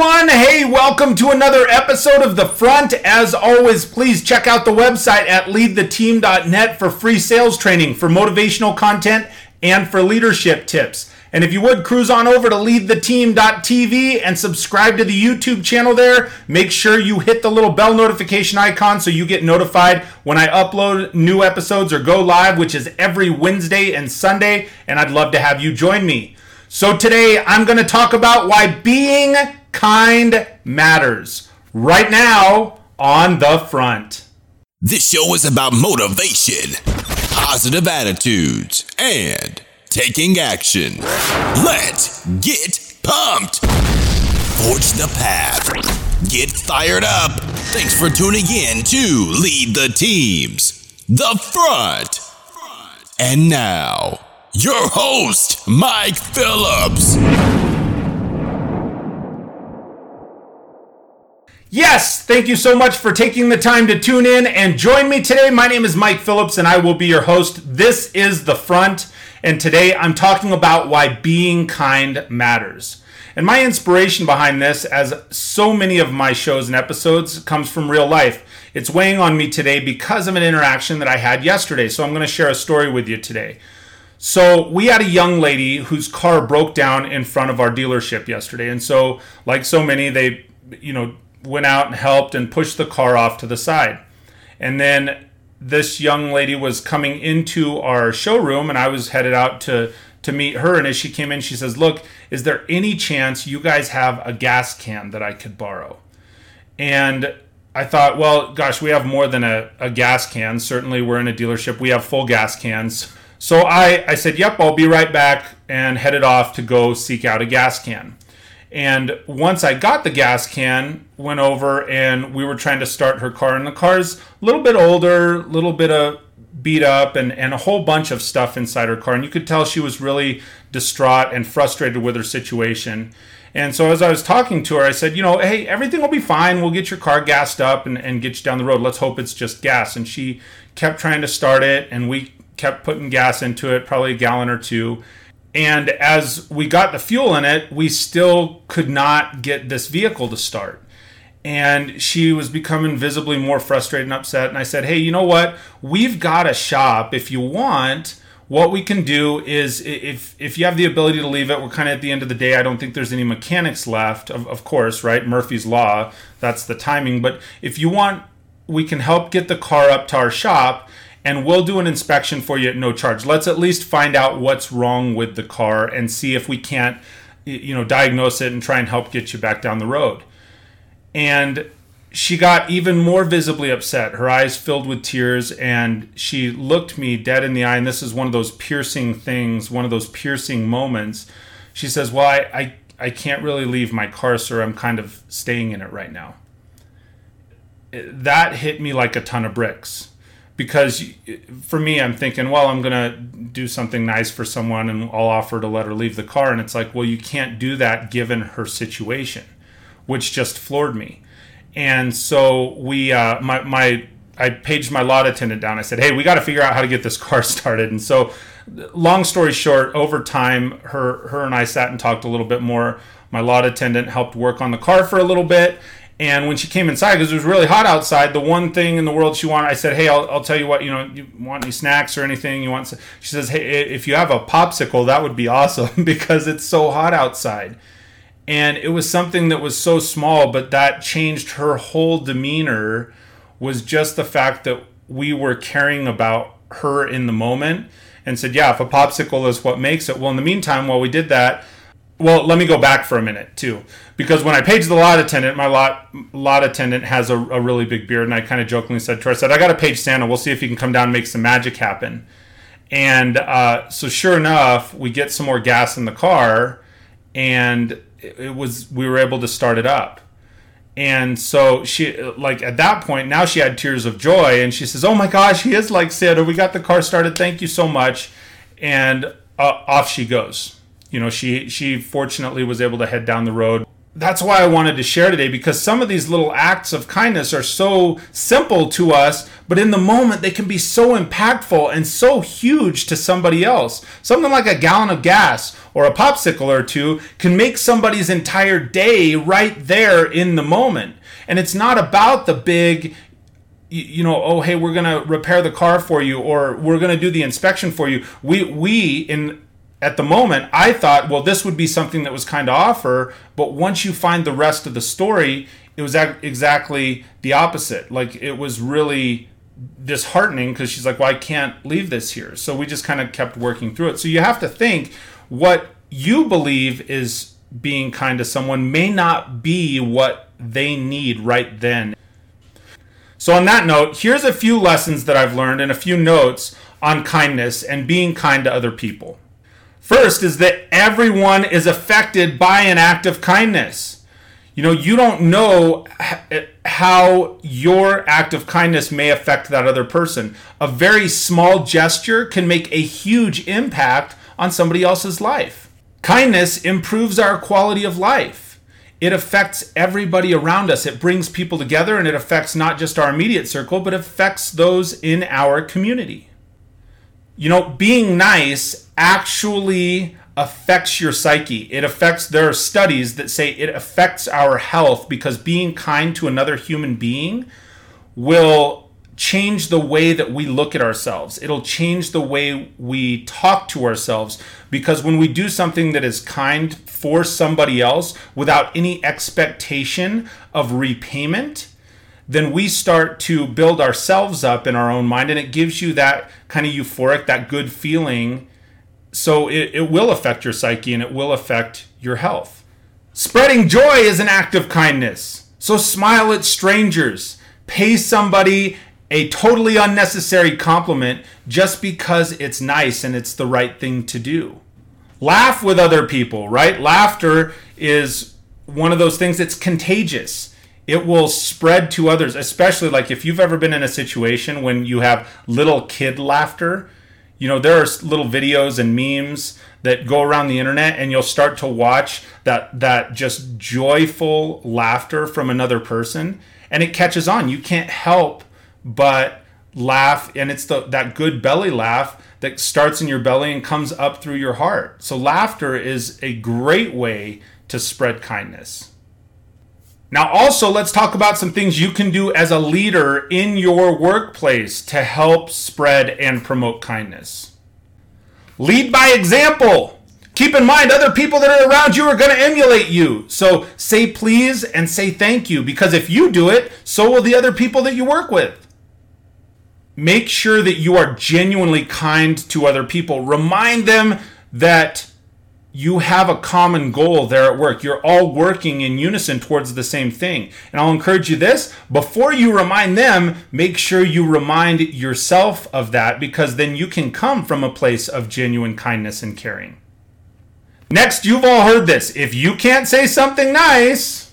everyone. Hey, welcome to another episode of The Front. As always, please check out the website at leadtheteam.net for free sales training, for motivational content, and for leadership tips. And if you would, cruise on over to leadtheteam.tv and subscribe to the YouTube channel there. Make sure you hit the little bell notification icon so you get notified when I upload new episodes or go live, which is every Wednesday and Sunday. And I'd love to have you join me. So today I'm going to talk about why being kind matters. Right now on the front. This show is about motivation, positive attitudes, and taking action. Let's get pumped. Forge the path. Get fired up. Thanks for tuning in to Lead the Teams. The Front. And now, your host, Mike Phillips. Yes, thank you so much for taking the time to tune in and join me today. My name is Mike Phillips and I will be your host. This is The Front, and today I'm talking about why being kind matters. And my inspiration behind this, as so many of my shows and episodes, comes from real life. It's weighing on me today because of an interaction that I had yesterday. So I'm going to share a story with you today. So we had a young lady whose car broke down in front of our dealership yesterday. And so, like so many, they, you know, went out and helped and pushed the car off to the side. And then this young lady was coming into our showroom and I was headed out to to meet her and as she came in she says, "Look, is there any chance you guys have a gas can that I could borrow?" And I thought, well, gosh, we have more than a, a gas can. Certainly, we're in a dealership. We have full gas cans. So I, I said, yep, I'll be right back, and headed off to go seek out a gas can. And once I got the gas can, went over and we were trying to start her car. And the car's a little bit older, a little bit of beat up, and, and a whole bunch of stuff inside her car. And you could tell she was really distraught and frustrated with her situation. And so as I was talking to her, I said, you know, hey, everything will be fine. We'll get your car gassed up and, and get you down the road. Let's hope it's just gas. And she kept trying to start it, and we kept putting gas into it, probably a gallon or two. And as we got the fuel in it, we still could not get this vehicle to start. And she was becoming visibly more frustrated and upset. And I said, Hey, you know what? We've got a shop. If you want, what we can do is if if you have the ability to leave it, we're kind of at the end of the day. I don't think there's any mechanics left, of, of course, right? Murphy's Law, that's the timing. But if you want, we can help get the car up to our shop and we'll do an inspection for you at no charge. Let's at least find out what's wrong with the car and see if we can't, you know, diagnose it and try and help get you back down the road. And she got even more visibly upset, her eyes filled with tears, and she looked me dead in the eye. And this is one of those piercing things, one of those piercing moments. She says, Well, I, I, I can't really leave my car, sir. I'm kind of staying in it right now. That hit me like a ton of bricks because for me i'm thinking well i'm going to do something nice for someone and i'll offer to let her leave the car. And it's like well you can't do that given her situation which just floored me. And so we uh, my, my i paged my lot attendant down. I said hey we got to figure out how to get this car started. And so long story short over time her her and i sat and talked a little bit more. My lot attendant helped work on the car for a little bit and when she came inside, because it was really hot outside, the one thing in the world she wanted, I said, "Hey, I'll, I'll tell you what. You know, you want any snacks or anything? You want?" She says, "Hey, if you have a popsicle, that would be awesome because it's so hot outside." And it was something that was so small, but that changed her whole demeanor. Was just the fact that we were caring about her in the moment, and said, "Yeah, if a popsicle is what makes it." Well, in the meantime, while we did that, well, let me go back for a minute too, because when I paged the lot attendant, my lot lot attendant has a, a really big beard, and I kind of jokingly said to her, "I said I got to page Santa. We'll see if he can come down and make some magic happen." And uh, so, sure enough, we get some more gas in the car, and it, was we were able to start it up. And so she, like at that point, now she had tears of joy, and she says, "Oh my gosh, he is like Santa. We got the car started. Thank you so much." And uh, off she goes you know, she she fortunately was able to head down the road. That's why I wanted to share today because some of these little acts of kindness are so simple to us, but in the moment they can be so impactful and so huge to somebody else. Something like a gallon of gas or a popsicle or two can make somebody's entire day right there in the moment. And it's not about the big, you know, oh hey, we're gonna repair the car for you, or we're gonna do the inspection for you. We we in at the moment I thought, well, this would be something that was kind of offer, but once you find the rest of the story, it was exactly the opposite. Like it was really disheartening because she's like, well, I can't leave this here. So we just kind of kept working through it. So you have to think what you believe is being kind to someone may not be what they need right then. So, on that note, here's a few lessons that I've learned and a few notes on kindness and being kind to other people. First is that everyone is affected by an act of kindness. You know, you don't know how your act of kindness may affect that other person. A very small gesture can make a huge impact on somebody else's life. Kindness improves our quality of life. It affects everybody around us. It brings people together and it affects not just our immediate circle, but affects those in our community. You know, being nice actually affects your psyche. It affects, there are studies that say it affects our health because being kind to another human being will change the way that we look at ourselves. It'll change the way we talk to ourselves because when we do something that is kind for somebody else without any expectation of repayment, then we start to build ourselves up in our own mind and it gives you that kind of euphoric, that good feeling so it, it will affect your psyche and it will affect your health. Spreading joy is an act of kindness. So smile at strangers. Pay somebody a totally unnecessary compliment just because it's nice and it's the right thing to do. Laugh with other people, right? Laughter is one of those things that's contagious. It will spread to others, especially like if you've ever been in a situation when you have little kid laughter you know there are little videos and memes that go around the internet and you'll start to watch that that just joyful laughter from another person and it catches on. You can't help but laugh and it's the that good belly laugh that starts in your belly and comes up through your heart. So laughter is a great way to spread kindness now, also, let's talk about some things you can do as a leader in your workplace to help spread and promote kindness. Lead by example. Keep in mind, other people that are around you are going to emulate you. So say please and say thank you because if you do it, so will the other people that you work with. Make sure that you are genuinely kind to other people. Remind them that you have a common goal there at work. You're all working in unison towards the same thing. And I'll encourage you this before you remind them, make sure you remind yourself of that because then you can come from a place of genuine kindness and caring. Next, you've all heard this. If you can't say something nice,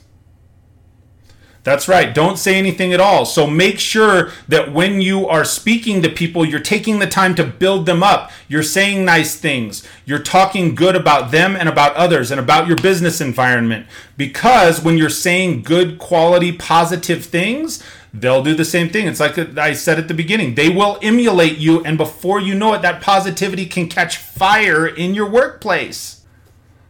that's right. Don't say anything at all. So make sure that when you are speaking to people, you're taking the time to build them up. You're saying nice things. You're talking good about them and about others and about your business environment. Because when you're saying good, quality, positive things, they'll do the same thing. It's like I said at the beginning, they will emulate you. And before you know it, that positivity can catch fire in your workplace.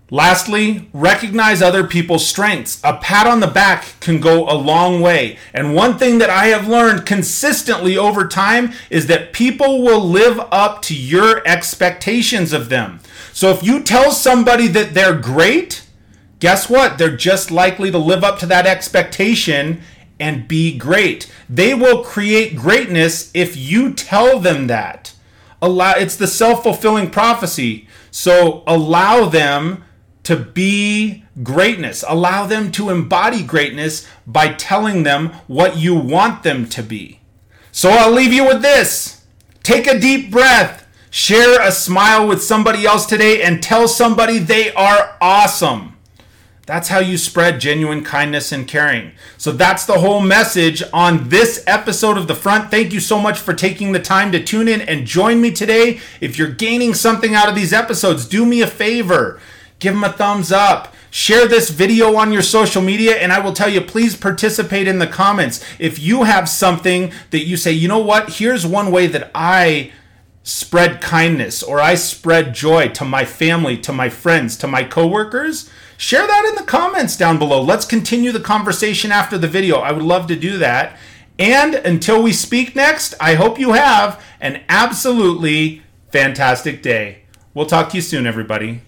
Lastly, recognize other people's strengths. A pat on the back can go a long way. And one thing that I have learned consistently over time is that people will live up to your expectations of them. So if you tell somebody that they're great, guess what? They're just likely to live up to that expectation and be great. They will create greatness if you tell them that. Allow it's the self-fulfilling prophecy. So allow them to be greatness. Allow them to embody greatness by telling them what you want them to be. So I'll leave you with this. Take a deep breath. Share a smile with somebody else today and tell somebody they are awesome. That's how you spread genuine kindness and caring. So that's the whole message on this episode of The Front. Thank you so much for taking the time to tune in and join me today. If you're gaining something out of these episodes, do me a favor give them a thumbs up. Share this video on your social media, and I will tell you, please participate in the comments. If you have something that you say, you know what, here's one way that I spread kindness or I spread joy to my family, to my friends, to my coworkers, share that in the comments down below. Let's continue the conversation after the video. I would love to do that. And until we speak next, I hope you have an absolutely fantastic day. We'll talk to you soon, everybody.